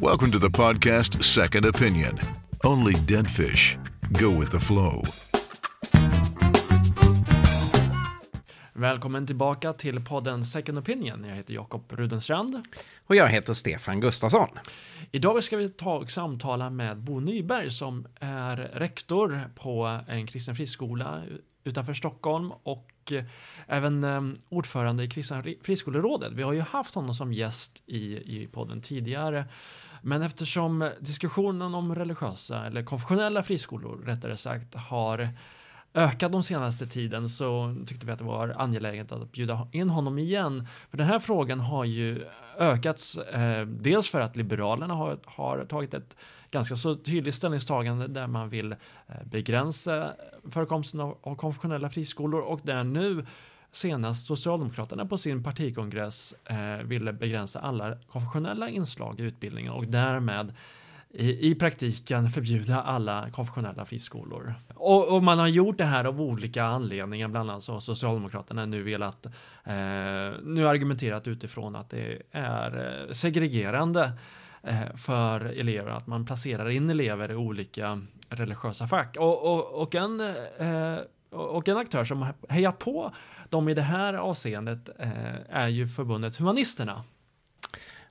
Welcome to the podcast Second Opinion. Only dead fish go with the flow. Välkommen tillbaka till podden Second Opinion. Jag heter Jakob Rudenstrand. Och jag heter Stefan Gustafsson. Idag ska vi ta och samtala med Bo Nyberg som är rektor på en kristen friskola utanför Stockholm och eh, även eh, ordförande i Kristna friskolerådet. Vi har ju haft honom som gäst i, i podden tidigare. Men eftersom diskussionen om religiösa eller konfessionella friskolor rättare sagt har ökat de senaste tiden så tyckte vi att det var angeläget att bjuda in honom igen. För den här frågan har ju ökats eh, dels för att Liberalerna har, har tagit ett ganska så tydligt ställningstagande där man vill eh, begränsa förekomsten av, av konfessionella friskolor och där nu senast Socialdemokraterna på sin partikongress eh, ville begränsa alla konfessionella inslag i utbildningen och därmed i, i praktiken förbjuda alla konfessionella friskolor. Och, och, man har gjort det här av olika anledningar, bland annat så har Socialdemokraterna nu velat, eh, nu argumenterat utifrån att det är eh, segregerande eh, för elever, att man placerar in elever i olika religiösa fack. Och, och, och en eh, och en aktör som hejar på dem i det här avseendet eh, är ju förbundet Humanisterna.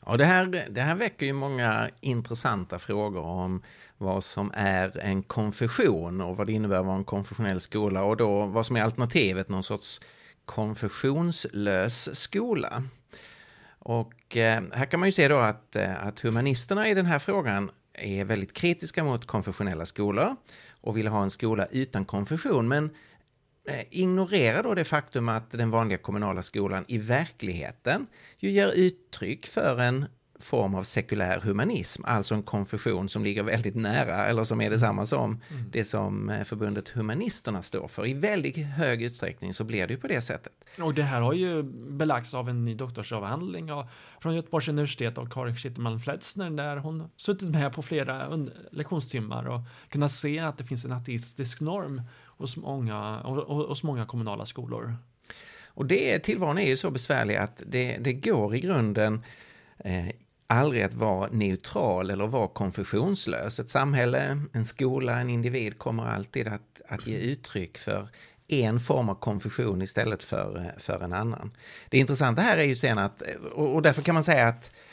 Ja, det här, det här väcker ju många intressanta frågor om vad som är en konfession och vad det innebär att vara en konfessionell skola och då vad som är alternativet, någon sorts konfessionslös skola. Och eh, här kan man ju se då att, eh, att humanisterna i den här frågan är väldigt kritiska mot konfessionella skolor och vill ha en skola utan konfession. Men Eh, ignorera då det faktum att den vanliga kommunala skolan i verkligheten ju ger uttryck för en form av sekulär humanism, alltså en konfession som ligger väldigt nära, eller som är detsamma som mm. det som eh, förbundet Humanisterna står för. I väldigt hög utsträckning så blir det ju på det sättet. Och det här har ju belagts av en ny doktorsavhandling från Göteborgs universitet av Karin Schittman Fletzner där hon suttit med på flera lektionstimmar och kunnat se att det finns en ateistisk norm hos många, hos många kommunala skolor. Och det, tillvaron är ju så besvärlig att det, det går i grunden eh, aldrig att vara neutral eller vara konfessionslös. Ett samhälle, en skola, en individ kommer alltid att, att ge uttryck för en form av konfession istället för, för en annan. Det intressanta här är ju sen att, och därför kan man säga att Eh,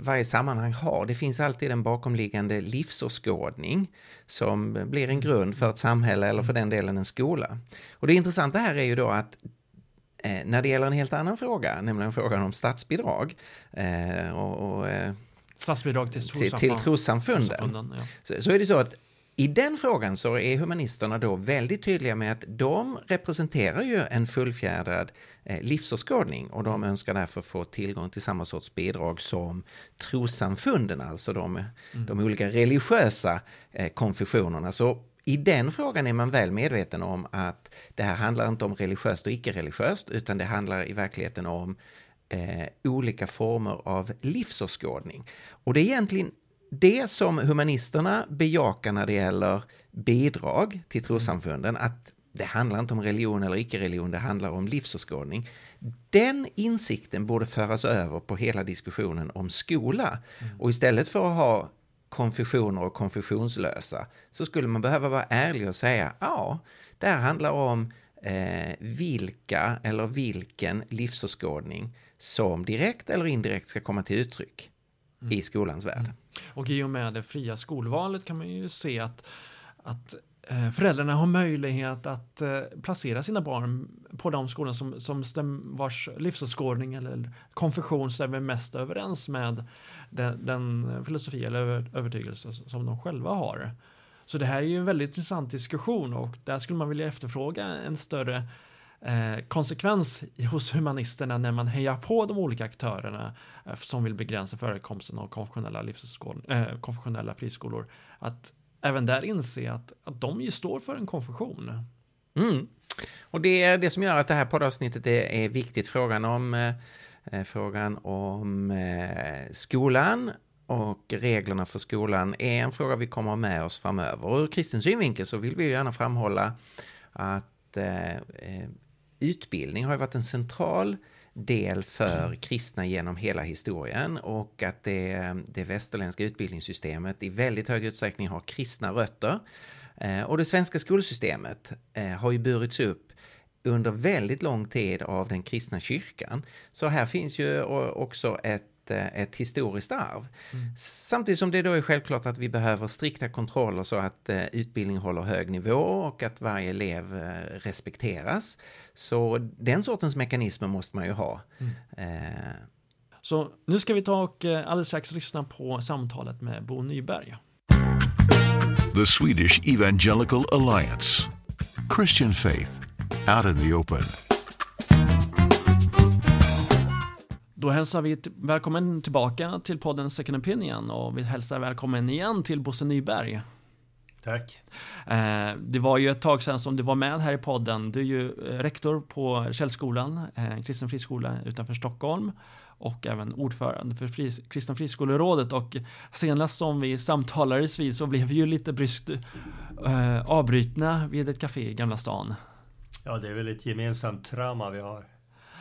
varje sammanhang har. Det finns alltid en bakomliggande livsåskådning som blir en grund för ett samhälle eller för den delen en skola. Och det intressanta här är ju då att eh, när det gäller en helt annan fråga, nämligen frågan om statsbidrag och, och Statsbidrag till, till, till trossamfunden. Ja. Så, så, är det så att i den frågan så är humanisterna då väldigt tydliga med att de representerar ju en fullfjädrad eh, livsåskådning och de önskar därför få tillgång till samma sorts bidrag som trossamfunden, alltså de, mm. de olika religiösa eh, konfessionerna. Så i den frågan är man väl medveten om att det här handlar inte om religiöst och icke-religiöst, utan det handlar i verkligheten om eh, olika former av livsåskådning. Och det är egentligen det som humanisterna bejakar när det gäller bidrag till trossamfunden, att det handlar inte om religion eller icke-religion, det handlar om livsåskådning. Den insikten borde föras över på hela diskussionen om skola. Mm. Och istället för att ha konfessioner och konfessionslösa så skulle man behöva vara ärlig och säga ja, det här handlar om eh, vilka eller vilken livsåskådning som direkt eller indirekt ska komma till uttryck mm. i skolans värld. Mm. Och i och med det fria skolvalet kan man ju se att, att eh, föräldrarna har möjlighet att eh, placera sina barn på de skolor som, som stäm, vars livsåskådning eller konfession stämmer mest överens med den, den filosofi eller övertygelse som de själva har. Så det här är ju en väldigt intressant diskussion och där skulle man vilja efterfråga en större eh, konsekvens hos humanisterna när man hejar på de olika aktörerna eh, som vill begränsa förekomsten av konfessionella, eh, konfessionella friskolor. Att även där inse att, att de ju står för en konfession. Mm. Och det är det som gör att det här poddavsnittet är, är viktigt. Frågan om, eh, eh frågan om eh, skolan och reglerna för skolan är en fråga vi kommer ha med oss framöver. Och ur kristen synvinkel så vill vi gärna framhålla att eh, eh utbildning har ju varit en central del för kristna genom hela historien och att det, det västerländska utbildningssystemet i väldigt hög utsträckning har kristna rötter. Eh, och det svenska skolsystemet eh, har ju burits upp under väldigt lång tid av den kristna kyrkan. Så här finns ju också ett ett historiskt arv. Mm. Samtidigt som det då är självklart att vi behöver strikta kontroller så att eh, utbildning håller hög nivå och att varje elev eh, respekteras. Så den sortens mekanismer måste man ju ha. Mm. Eh. Så nu ska vi ta och eh, alldeles strax lyssna på samtalet med Bo Nyberg. The Swedish Evangelical Alliance Christian Faith Out in the Open Då hälsar vi välkommen tillbaka till podden Second Opinion och vi hälsar välkommen igen till Bosse Nyberg. Tack. Eh, det var ju ett tag sedan som du var med här i podden. Du är ju eh, rektor på Källskolan, en eh, kristen friskola utanför Stockholm och även ordförande för fri, Kristna friskolerådet och senast som vi samtalades vid så blev vi ju lite bryskt avbrytna vid ett café i Gamla stan. Ja, det är väl ett gemensamt trauma vi har.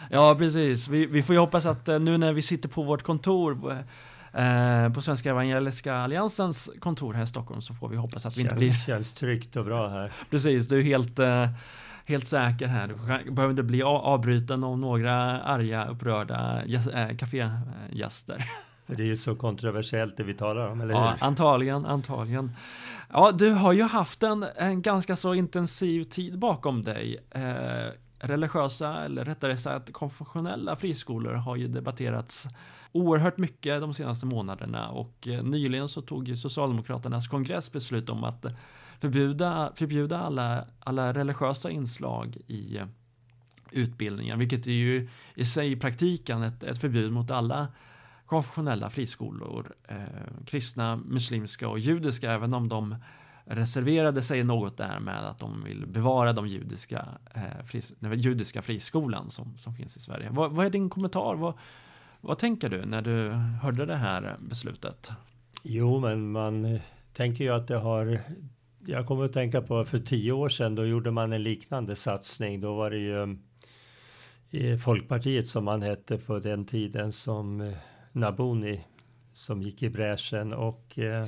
Ja, precis. Vi, vi får ju hoppas att eh, nu när vi sitter på vårt kontor eh, på Svenska Evangeliska Alliansens kontor här i Stockholm så får vi hoppas att vi inte blir... Känns tryggt och bra här. Precis, du är helt, eh, helt säker här. Du behöver inte bli avbruten av några arga, upprörda äh, kafégäster. Det är ju så kontroversiellt det vi talar om, eller hur? Ja, antagligen, antagligen. Ja, du har ju haft en, en ganska så intensiv tid bakom dig. Eh, religiösa, eller rättare sagt konfessionella friskolor har ju debatterats oerhört mycket de senaste månaderna. Och eh, nyligen så tog ju Socialdemokraternas kongress beslut om att förbjuda, förbjuda alla, alla religiösa inslag i eh, utbildningen, vilket är ju i sig i praktiken ett, ett förbud mot alla konfessionella friskolor, eh, kristna, muslimska och judiska, även om de reserverade sig något där med att de vill bevara de judiska, eh, fris, den judiska friskolan som, som finns i Sverige. Vad, vad är din kommentar? Vad, vad tänker du när du hörde det här beslutet? Jo, men man eh, tänker ju att det har jag kommer att tänka på för tio år sedan, då gjorde man en liknande satsning. Då var det ju eh, Folkpartiet som man hette på den tiden som eh, Naboni som gick i bräschen och eh,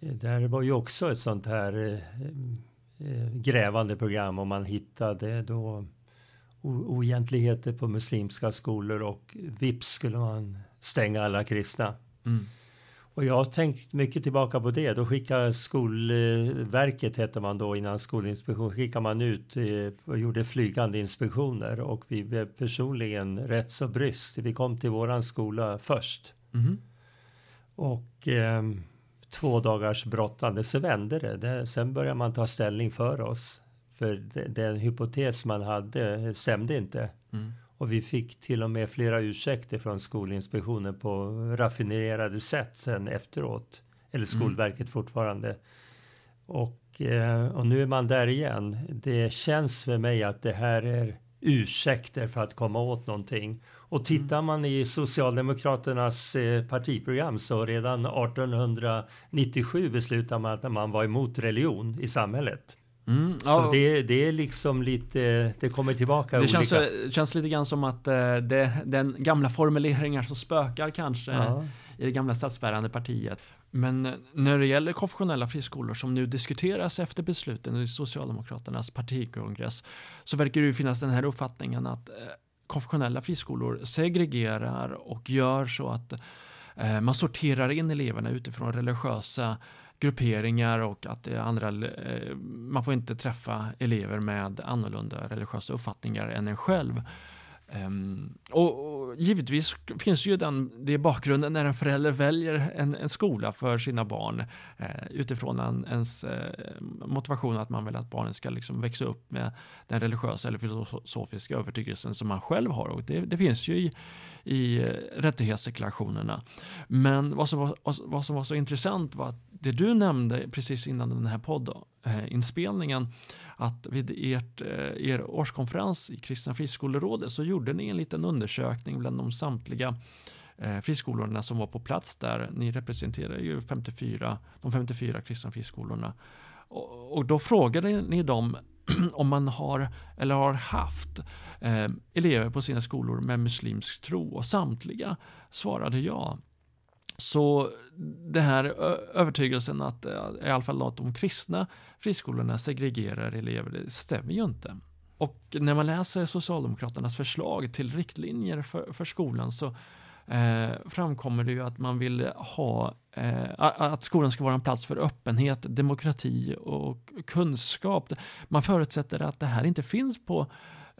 där var ju också ett sånt här eh, eh, grävande program och man hittade då oegentligheter på muslimska skolor och vips skulle man stänga alla kristna. Mm. Och jag har tänkt mycket tillbaka på det. Då skickade Skolverket, hette man då innan Skolinspektion, skickade man ut eh, och gjorde flygande inspektioner och vi blev personligen rätt så bryst. Vi kom till våran skola först. Mm. Och eh, två dagars brottande så vände det. det. Sen började man ta ställning för oss. För det, den hypotes man hade stämde inte. Mm. Och vi fick till och med flera ursäkter från Skolinspektionen på raffinerade sätt sen efteråt. Eller mm. Skolverket mm. fortfarande. Och, eh, och nu är man där igen. Det känns för mig att det här är ursäkter för att komma åt någonting. Och tittar man i Socialdemokraternas eh, partiprogram så redan 1897 beslutade man att man var emot religion i samhället. Mm, ja. Så det, det, är liksom lite, det kommer tillbaka Det känns, känns, lite grann som att eh, det, den gamla formuleringar som spökar kanske ja. i det gamla statsbärande partiet. Men eh, när det gäller konfessionella friskolor som nu diskuteras efter besluten i Socialdemokraternas partikongress så verkar det ju finnas den här uppfattningen att eh, konfessionella friskolor segregerar och gör så att eh, man sorterar in eleverna utifrån religiösa grupperingar och att det andra, man får inte träffa elever med annorlunda religiösa uppfattningar än en själv. Um, och, och, givetvis finns ju den, det bakgrunden när en förälder väljer en, en skola för sina barn eh, utifrån en, ens eh, motivation att man vill att barnen ska liksom växa upp med den religiösa eller filosofiska övertygelsen som man själv har. Och det, det finns ju i, i eh, rättighetsdeklarationerna. Men vad som, var, vad som var så intressant var att det du nämnde precis innan den här podden Eh, inspelningen att vid ert, eh, er årskonferens i Kristna friskolerådet så gjorde ni en liten undersökning bland de samtliga eh, friskolorna som var på plats där. Ni representerar ju 54, de 54 kristna friskolorna. Och, och då frågade ni dem om man har eller har haft eh, elever på sina skolor med muslimsk tro och samtliga svarade ja. Så det här övertygelsen att eh, i alla fall att de kristna friskolorna segregerar elever, det stämmer ju inte. Och när man läser Socialdemokraternas förslag till riktlinjer för, för skolan så eh, framkommer det ju att man vill ha eh, att skolan ska vara en plats för öppenhet, demokrati och kunskap. Man förutsätter att det här inte finns på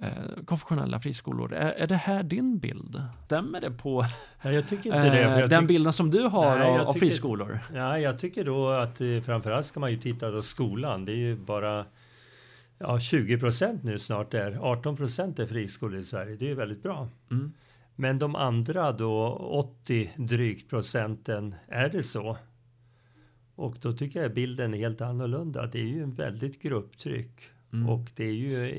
eh, konfessionella friskolor. Är, är det här din bild? Stämmer det på ja, jag tycker inte det, eh, den bilden som du har nej, av, av tycker, friskolor? Ja, jag tycker då att eh, framförallt ska man ju titta på skolan. Det är ju bara ja, 20 procent nu snart är. 18 procent är friskolor i Sverige. Det är ju väldigt bra. Mm. Men de andra då 80 drygt procenten, är det så? Och då tycker jag bilden är helt annorlunda. Det är ju en väldigt grupptryck mm. och det är ju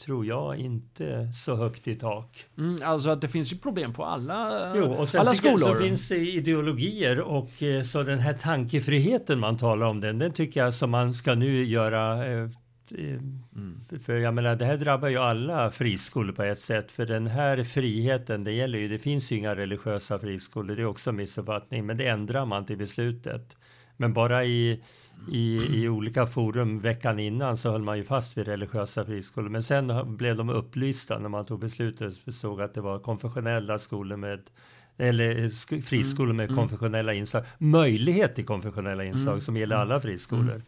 tror jag inte så högt i tak. Mm, alltså att det finns ju problem på alla, jo, och sen alla skolor. Så finns ideologier och eh, så den här tankefriheten man talar om den, den tycker jag som man ska nu göra eh, Mm. För jag menar, det här drabbar ju alla friskolor på ett sätt. För den här friheten, det gäller ju, det finns ju inga religiösa friskolor, det är också missuppfattning. Men det ändrar man till beslutet. Men bara i, i, i olika forum veckan innan så höll man ju fast vid religiösa friskolor. Men sen blev de upplysta när man tog beslutet och såg att det var konfessionella skolor med eller friskolor med mm. konfessionella inslag, möjlighet till konfessionella inslag mm. som gäller alla mm. friskolor. Mm.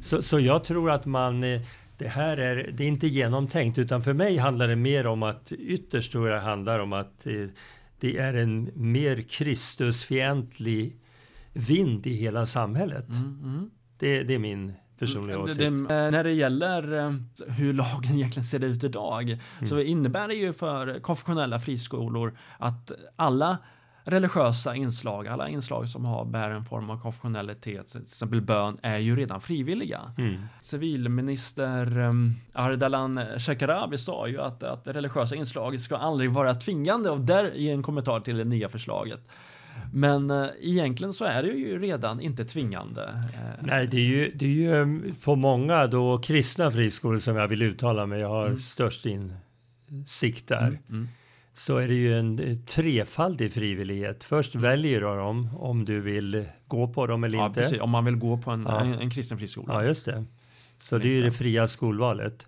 Så, så jag tror att man eh, det här är, det är inte genomtänkt utan för mig handlar det mer om att ytterst tror jag handlar om att eh, det är en mer Kristusfientlig vind i hela samhället. Mm, mm. Det, det, är min personliga åsikt. Det, det, när det gäller hur lagen egentligen ser ut idag mm. så innebär det ju för konfessionella friskolor att alla religiösa inslag, alla inslag som har bär en form av konfessionalitet, till exempel bön, är ju redan frivilliga. Mm. Civilminister um, Ardalan Shekarabi sa ju att, att religiösa inslag ska aldrig vara tvingande och där i en kommentar till det nya förslaget. Men eh, egentligen så är det ju redan inte tvingande. Eh. Nej, det är ju, det är ju på många då kristna friskolor som jag vill uttala mig, jag har mm. störst insikt där. Mm, mm. Så är det ju en eh, trefaldig frivillighet. Först mm. väljer du dem om du vill gå på dem eller ja, inte. Precis, om man vill gå på en, ja. en, en kristen friskola. Ja, just det. Så det är ju det fria skolvalet.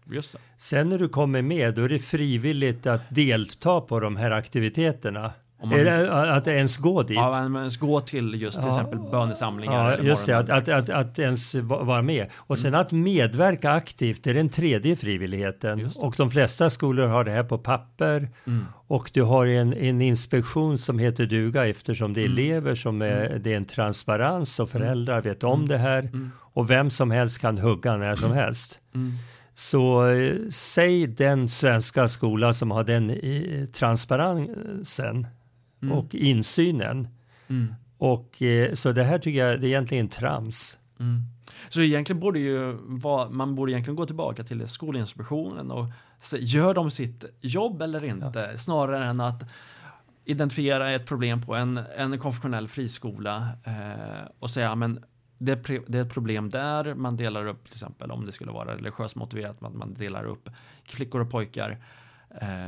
Sen när du kommer med, då är det frivilligt att delta på de här aktiviteterna. Man, Eller att ens gå dit? Ja, att ens gå till just till ja, exempel bönesamlingar. Ja, just det, att, att, att, att, ens vara med. Och sen mm. att medverka aktivt, det är den tredje frivilligheten. Och de flesta skolor har det här på papper. Mm. Och du har en, en inspektion som heter duga eftersom det är mm. elever som är, mm. det är en transparens och föräldrar vet om mm. det här. Mm. Och vem som helst kan hugga när som helst. Så eh, säg den svenska skola som har den eh, transparensen mm. och insynen. Mm. Och eh, så det här tycker jag det är egentligen trams. Mm. Så egentligen borde ju man borde egentligen gå tillbaka till Skolinspektionen och se, gör de sitt jobb eller inte? Ja. Snarare än att identifiera ett problem på en, en konfessionell friskola eh, och säga men det, det, är ett problem där, man delar upp till exempel om det skulle vara religiöst motiverat, man, man delar upp flickor och pojkar. Eh,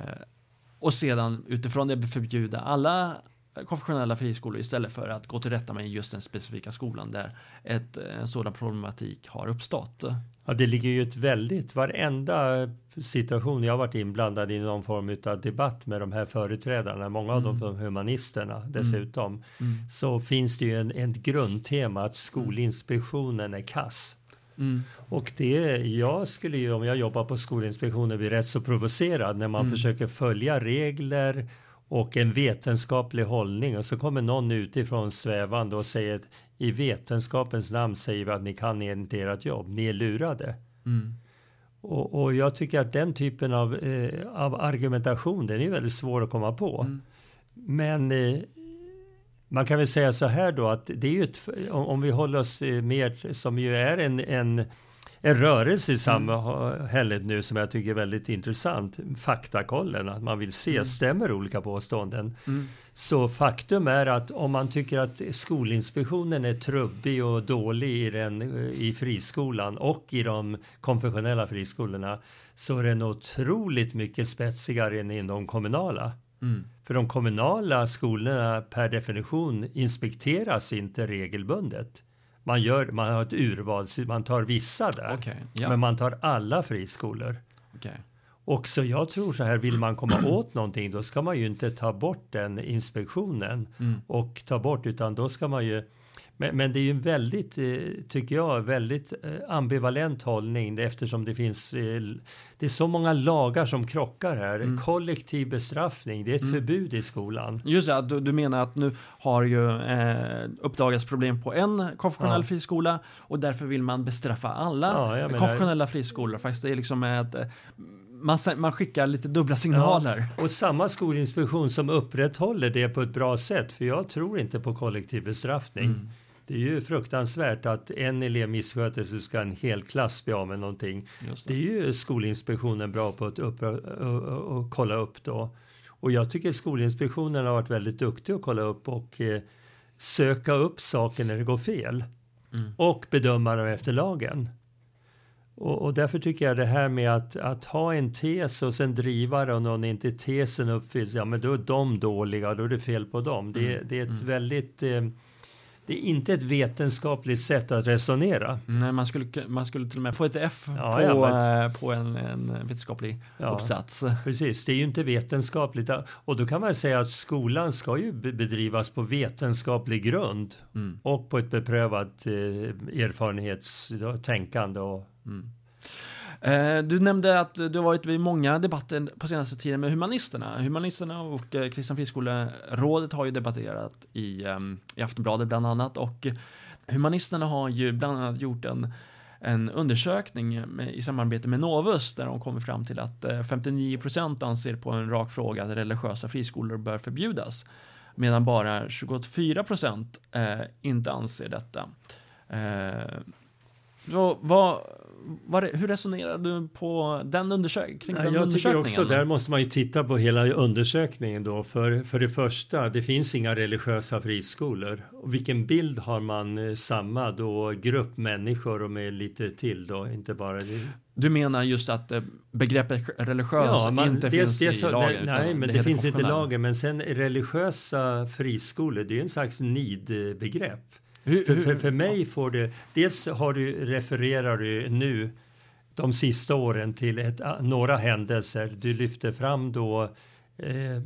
och sedan utifrån det förbjuda alla konfessionella friskolor istället för att gå till rätta med just den specifika skolan där ett, en sådan problematik har uppstått. Ja, det ligger ju ett väldigt, varenda situation jag varit inblandad i någon form av debatt med de här företrädarna, många av mm. dem humanisterna dessutom, mm. Mm. så finns det ju en, en grundtema att Skolinspektionen är kass. Mm. Och det, jag skulle ju om jag jobbar på Skolinspektionen bli rätt så provocerad när man mm. försöker följa regler och en vetenskaplig hållning och så kommer någon utifrån svävande och säger i vetenskapens namn säger vi att ni kan inte ert jobb, ni är lurade. Mm. Och, och, jag tycker att den typen av, eh, av argumentation, den är väldigt svår att komma på. Mm. Men eh, man kan väl säga så här då att det är ju ett, om vi håller oss mer som ju är en, en en rörelse i samhället nu som jag tycker är väldigt intressant. Faktakollen, att man vill se, mm. stämmer olika påståenden? Mm. Så faktum är att om man tycker att Skolinspektionen är trubbig och dålig i, den, i friskolan och i de konfessionella friskolorna så är den otroligt mycket spetsigare än i de kommunala. Mm. För de kommunala skolorna per definition inspekteras inte regelbundet. Man, gör, man har ett urval, man tar vissa där. Okay, ja. Men man tar alla friskolor. Okay. Och så jag tror så här, vill man komma åt någonting då ska man ju inte ta bort den inspektionen mm. och ta bort utan då ska man ju men, men, det är ju en väldigt, eh, tycker jag, väldigt eh, ambivalent hållning eftersom det finns eh, det är så många lagar som krockar här. Mm. Kollektiv bestraffning, det är ett mm. förbud i skolan. Just det, du, du menar att nu har ju eh, uppdagats problem på en konfessionell ja. friskola och därför vill man bestraffa alla ja, konfessionella friskolor. Faktiskt det är liksom ett man, man skickar lite dubbla signaler. Ja, och samma skolinspektion som upprätthåller det på ett bra sätt, för jag tror inte på kollektiv bestraffning. Mm. Det är ju fruktansvärt att en elev missköter sig ska en hel klass bli av med någonting. Det. det. är ju Skolinspektionen bra på att upp, och, kolla upp då. Och jag tycker Skolinspektionen har varit väldigt duktig att kolla upp och eh, söka upp saker när det går fel. Mm. Och bedöma dem efter lagen. Och, och, därför tycker jag det här med att, att ha en tes och sen driva den och om inte tesen uppfylls, ja men då är de dåliga, då är det fel på dem. Det, mm. det är ett mm. väldigt eh, det är inte ett vetenskapligt sätt att resonera. Nej, man skulle, man skulle till och med få ett F ja, på, ja, men... på en, en vetenskaplig ja, uppsats. Precis, det är ju inte vetenskapligt. Och då kan man säga att skolan ska ju bedrivas på vetenskaplig grund mm. och på ett beprövat eh, erfarenhetstänkande. Och, mm. Eh, du nämnde att du har varit vid många debatter på senaste tiden med Humanisterna. Humanisterna och eh, Kristna Friskolerådet har ju debatterat i, eh, i Aftonbladet bland annat och Humanisterna har ju bland annat gjort en, en undersökning med, i samarbete med Novus där de kommer fram till att 59 procent anser på en rak fråga att religiösa friskolor bör förbjudas medan bara 24 procent eh, inte anser detta. Eh, så vad, vad, hur resonerar du på den undersök kring ja, den jag undersökningen? Tycker också, där måste man ju titta på hela undersökningen då. För, för det första, det finns inga religiösa friskolor. Och vilken bild har man eh, samma då grupp människor och med lite till då, inte bara du menar just att eh, begreppet religiös ja, man, inte dels, finns dels, i lagen? Nej, nej men det, det finns inte i lagen. Men sen religiösa friskolor, det är en slags nidbegrepp. Hur, för, för, för mig får det, dels har du, refererar du nu de sista åren till ett, några händelser. Du lyfter fram då eh,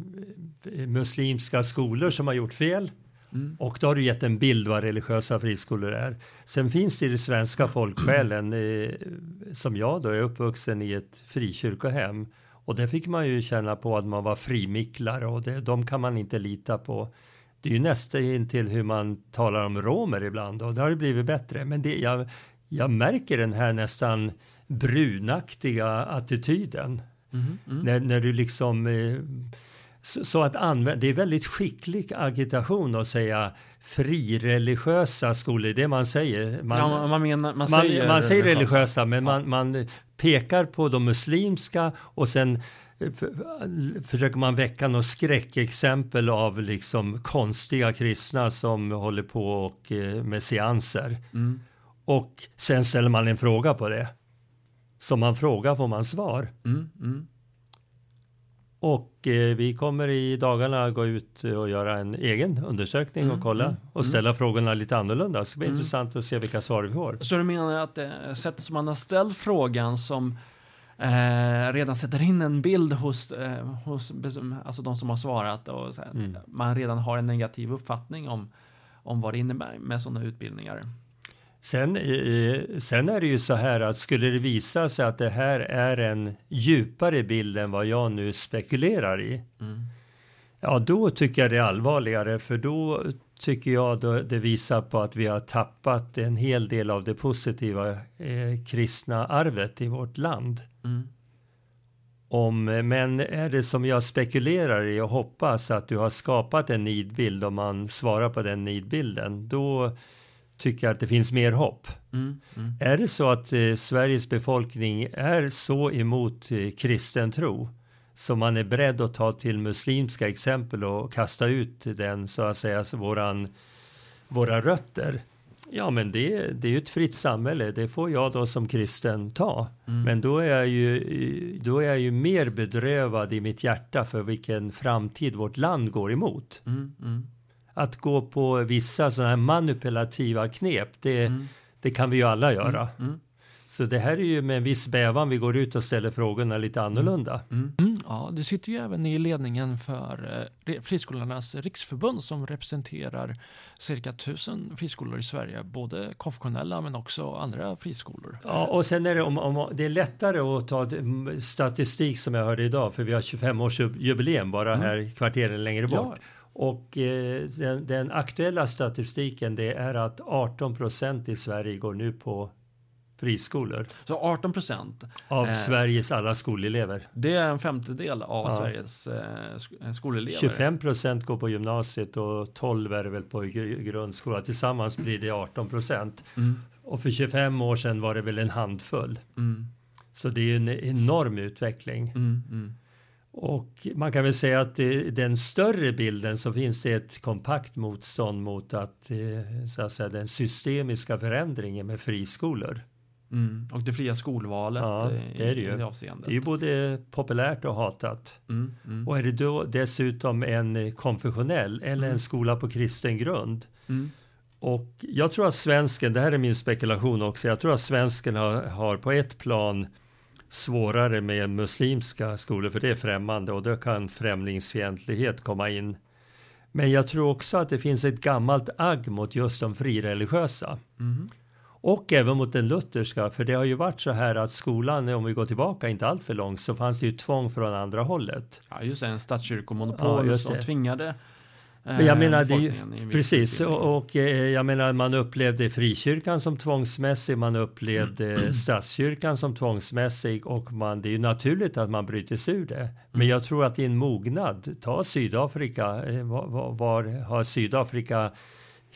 muslimska skolor som har gjort fel. Mm. Och då har du gett en bild vad religiösa friskolor är. Sen finns det i det svenska folksjälen, eh, som jag då är uppvuxen i ett frikyrkohem. Och där fick man ju känna på att man var frimicklare och det, de kan man inte lita på. Det är ju nästan till hur man talar om romer ibland och det har det blivit bättre. Men det, jag, jag märker den här nästan brunaktiga attityden. Mm, mm. När, när du liksom... Eh, så, så, att använda, det är väldigt skicklig agitation att säga frireligiösa skolor, det man säger. Man, ja, man, menar, man, säger, man, man säger religiösa, men man, man pekar på de muslimska och sen försöker man väcka något skräckexempel av liksom konstiga kristna som håller på och, eh, med seanser. Mm. Och sen ställer man en fråga på det. Som man frågar får man svar. Mm, mm. Och eh, vi kommer i dagarna gå ut och göra en egen undersökning mm, och kolla mm, och ställa mm. frågorna lite annorlunda. Så det blir mm. intressant att se vilka svar vi får. Så du menar att det eh, sättet som man har ställt frågan som eh, redan sätter in en bild hos, eh, hos alltså de som har svarat och här, mm. man redan har en negativ uppfattning om, om vad det innebär med sådana utbildningar. Sen, sen är det ju så här att skulle det visa sig att det här är en djupare bild än vad jag nu spekulerar i. Mm. Ja, då tycker jag det är allvarligare för då tycker jag då det visar på att vi har tappat en hel del av det positiva eh, kristna arvet i vårt land. Mm. Om, men är det som jag spekulerar i och hoppas att du har skapat en nidbild om man svarar på den nidbilden, då tycker att det finns mer hopp. Mm, mm. Är det så att eh, Sveriges befolkning är så emot eh, kristen tro så man är beredd att ta till muslimska exempel och kasta ut den så att säga våran, våra rötter Ja, men det, det är ju ett fritt samhälle. Det får jag då som kristen ta. Mm. Men då är, jag ju, då är jag ju mer bedrövad i mitt hjärta för vilken framtid vårt land går emot. Mm. Mm. Att gå på vissa sådana här manipulativa knep, det, mm. det kan vi ju alla göra. Mm. Mm. Så det här är ju med en viss bävan vi går ut och ställer frågorna lite annorlunda. Mm. Mm. Ja, du sitter ju även i ledningen för eh, Friskolornas riksförbund som representerar cirka tusen friskolor i Sverige, både konfessionella men också andra friskolor. Ja, och sen är det, om, om, det är lättare att ta statistik som jag hörde idag, för vi har 25-årsjubileum bara mm. här kvarteren längre bort. Ja. Och eh, den, den, aktuella statistiken det är att 18 procent i Sverige går nu på friskolor. Så 18 procent? Av eh, Sveriges alla skolelever. Det är en femtedel av ja. Sveriges eh, eh skolelever. 25 procent går på gymnasiet och 12 är det väl på grundskolan. Tillsammans blir det 18 procent. Mm. Och för 25 år sedan var det väl en handfull. Mm. Så det är en enorm utveckling. Mm, mm. Och man kan väl säga att i den större bilden så finns det ett kompakt motstånd mot att, eh, så att säga, den systemiska förändringen med friskolor. Mm. Och det fria skolvalet ja, det är det ju. det avseendet. Det är ju både populärt och hatat. Mm, mm. Och är det då dessutom en konfessionell eller en mm. skola på kristen grund. Mm. Och jag tror att svensken, det här är min spekulation också, jag tror att svensken har, har på ett plan svårare med muslimska skolor för det är främmande och då kan främlingsfientlighet komma in. Men jag tror också att det finns ett gammalt agg mot just de frireligiösa. Mm. Och även mot den lutherska, för det har ju varit så här att skolan, om vi går tillbaka inte allt för långt, så fanns det ju tvång från andra hållet. Ja, just det, en statskyrkomonopol ja, som tvingade men jag menar, det ju, precis, och, och, eh, jag menar man upplevde frikyrkan som tvångsmässig, man upplevde mm. statskyrkan som tvångsmässig och man, det är ju naturligt att man bryter sig ur det. Men mm. jag tror att i en mognad, ta Sydafrika, eh, var, var har Sydafrika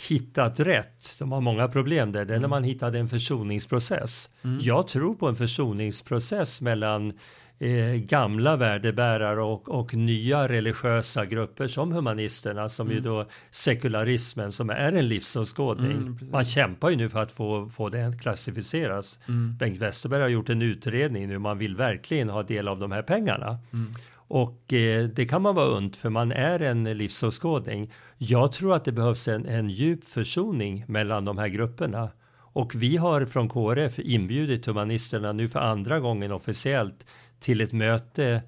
hittat rätt. De har många problem där. Det är mm. när man hittade en försoningsprocess. Mm. Jag tror på en försoningsprocess mellan eh, gamla värdebärare och, och nya religiösa grupper som humanisterna som mm. ju då sekularismen som är en livsåskådning. Mm, man kämpar ju nu för att få, få den klassificeras. Mm. Bengt Westerberg har gjort en utredning nu. Man vill verkligen ha del av de här pengarna. Och eh, det kan man vara und för man är en livsåskådning. Jag tror att det behövs en, en djup försoning mellan de här grupperna. Och vi har från KRF inbjudit humanisterna nu för andra gången officiellt till ett möte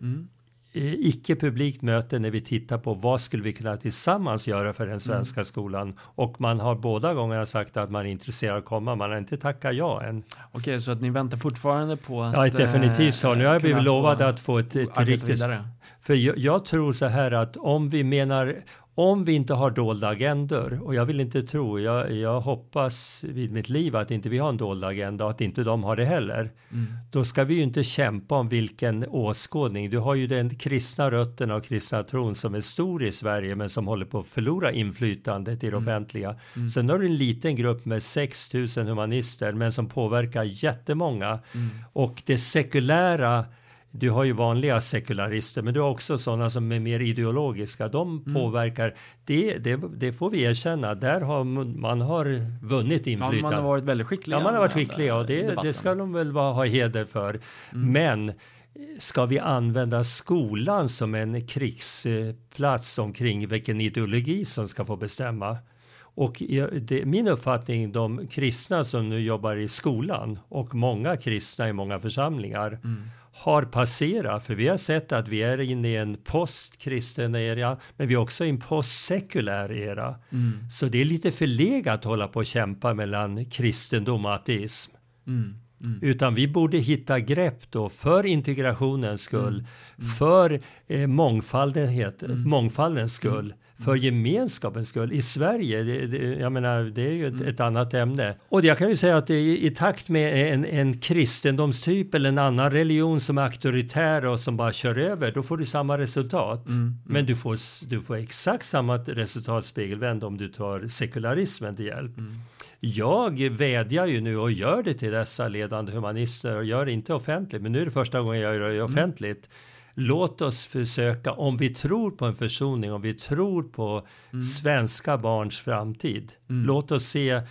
mm. Eh, icke-publikt möte när vi tittar på vad skulle vi kunna tillsammans göra för den svenska mm. skolan. Och man har båda gångerna sagt att man är intresserad av att komma, man har inte tackat ja än. Okej, så att ni väntar fortfarande på att... Ja, definitivt så. Nu har jag blivit lovad att få ett, ett riktigt... Vidare. För jag, jag, tror så här att om vi menar om vi inte har dolda agendor, och jag vill inte tro, jag, jag hoppas vid mitt liv att inte vi har en dold agenda och att inte de har det heller. Mm. Då ska vi ju inte kämpa om vilken åskådning. Du har ju den kristna rötten och kristna tron som är stor i Sverige men som håller på att förlora inflytandet i det mm. offentliga. Mm. Sen har du en liten grupp med 6000 humanister men som påverkar jättemånga. Mm. Och det sekulära du har ju vanliga sekularister, men du har också sådana som är mer ideologiska. De mm. påverkar, det, det, det, får vi erkänna, där har man har vunnit inflytande. Ja, man har varit väldigt skickliga. Ja, man har varit skickliga och det, det ska de väl ha heder för. Mm. Men ska vi använda skolan som en krigsplats omkring vilken ideologi som ska få bestämma? Och det, min uppfattning, de kristna som nu jobbar i skolan och många kristna i många församlingar mm har passerat, för vi har sett att vi är inne i en postkristen era, men vi är också i en postsekulär era. Mm. Så det är lite förlegat att hålla på och kämpa mellan kristendom och ateism. Mm. Mm. Utan vi borde hitta grepp då för integrationens skull, mm. Mm. för eh, mångfalden, mm. mångfaldens skull, för gemenskapens skull. I Sverige, det, det, jag menar, det är ju ett, mm. ett, annat ämne. Och jag kan ju säga att i, i takt med en, en kristendomstyp eller en annan religion som är auktoritär och som bara kör över, då får du samma resultat. Mm. Mm. Men du får, du får exakt samma resultat spegelvänd om du tar sekularismen till hjälp. Jag vädjar ju nu och gör det till dessa ledande humanister och gör det inte offentligt, men nu är det första gången jag gör det mm. offentligt. Mm låt oss försöka, om vi tror på en försoning, om vi tror på mm. svenska barns framtid, mm. låt oss se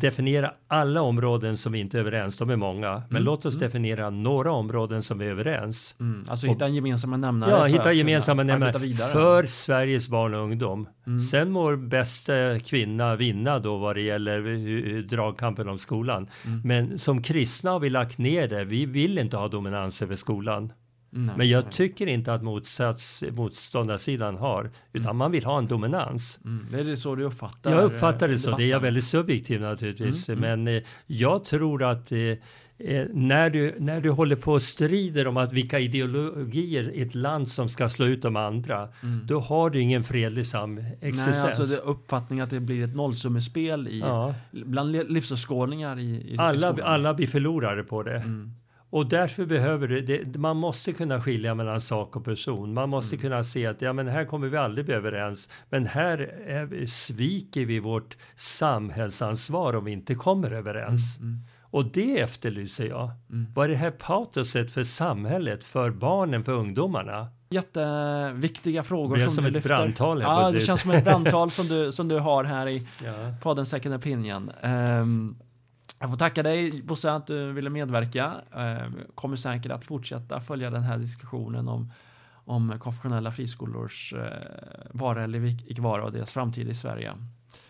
definiera alla områden som vi inte är överens, de är många, mm. men låt oss mm. definiera några områden som vi är överens. Mm. Alltså hitta en gemensam nämnare. Ja, hitta gemensamma nämnare för Sveriges barn och ungdom. Mm. Sen må bästa kvinna vinna då vad det gäller dragkampen om skolan. Mm. Men som kristna har vi lagt ner det, vi vill inte ha dominans över skolan. Nej, men jag tycker inte att motsats, motståndarsidan har, utan mm. man vill ha en dominans. Mm. Det är det så du uppfattar Jag uppfattar det så, debatten. det är jag väldigt subjektiv naturligtvis, mm. mm. men eh, jag tror att eh, eh, när, du, när du håller på och strider om att vilka ideologier ett land som ska slå ut de andra, mm. då har du ingen fredlig samexistens. Nej, alltså det uppfattning att det blir ett nollsummespel i, ja. bland livsåskådningar i, i, alla, i alla blir förlorare på det. Mm. Och därför behöver det, det, man måste kunna skilja mellan sak och person. Man måste mm. kunna se att ja, men här kommer vi aldrig bli överens. Men här är, sviker vi vårt samhällsansvar om vi inte kommer överens. Mm. Mm. Och det efterlyser jag. Mm. Vad är det här patoset för samhället, för barnen, för ungdomarna? Jätteviktiga frågor som, som du lyfter. Brandtal ja, det känns som ett brandtal som du, som du har här i ja. podden Second Opinion. Um, jag får tacka dig Bosse att du ville medverka. Eh, kommer säkert att fortsätta följa den här diskussionen om, om konfessionella friskolors eh, vara eller icke vara och deras framtid i Sverige.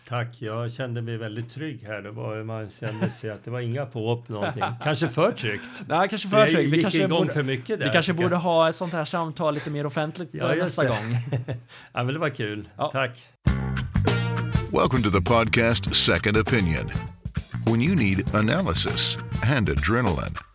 Tack, jag kände mig väldigt trygg här. Det var, man kände sig att det var inga påhopp någonting. Kanske för tryggt. Nej, kanske för tryggt. Vi kanske igång borde, för mycket där. Vi kanske borde ha ett sånt här samtal lite mer offentligt ja, nästa det. gång. ja, men det var kul. Ja. Tack. Welcome to the podcast Second Opinion. When you need analysis and adrenaline.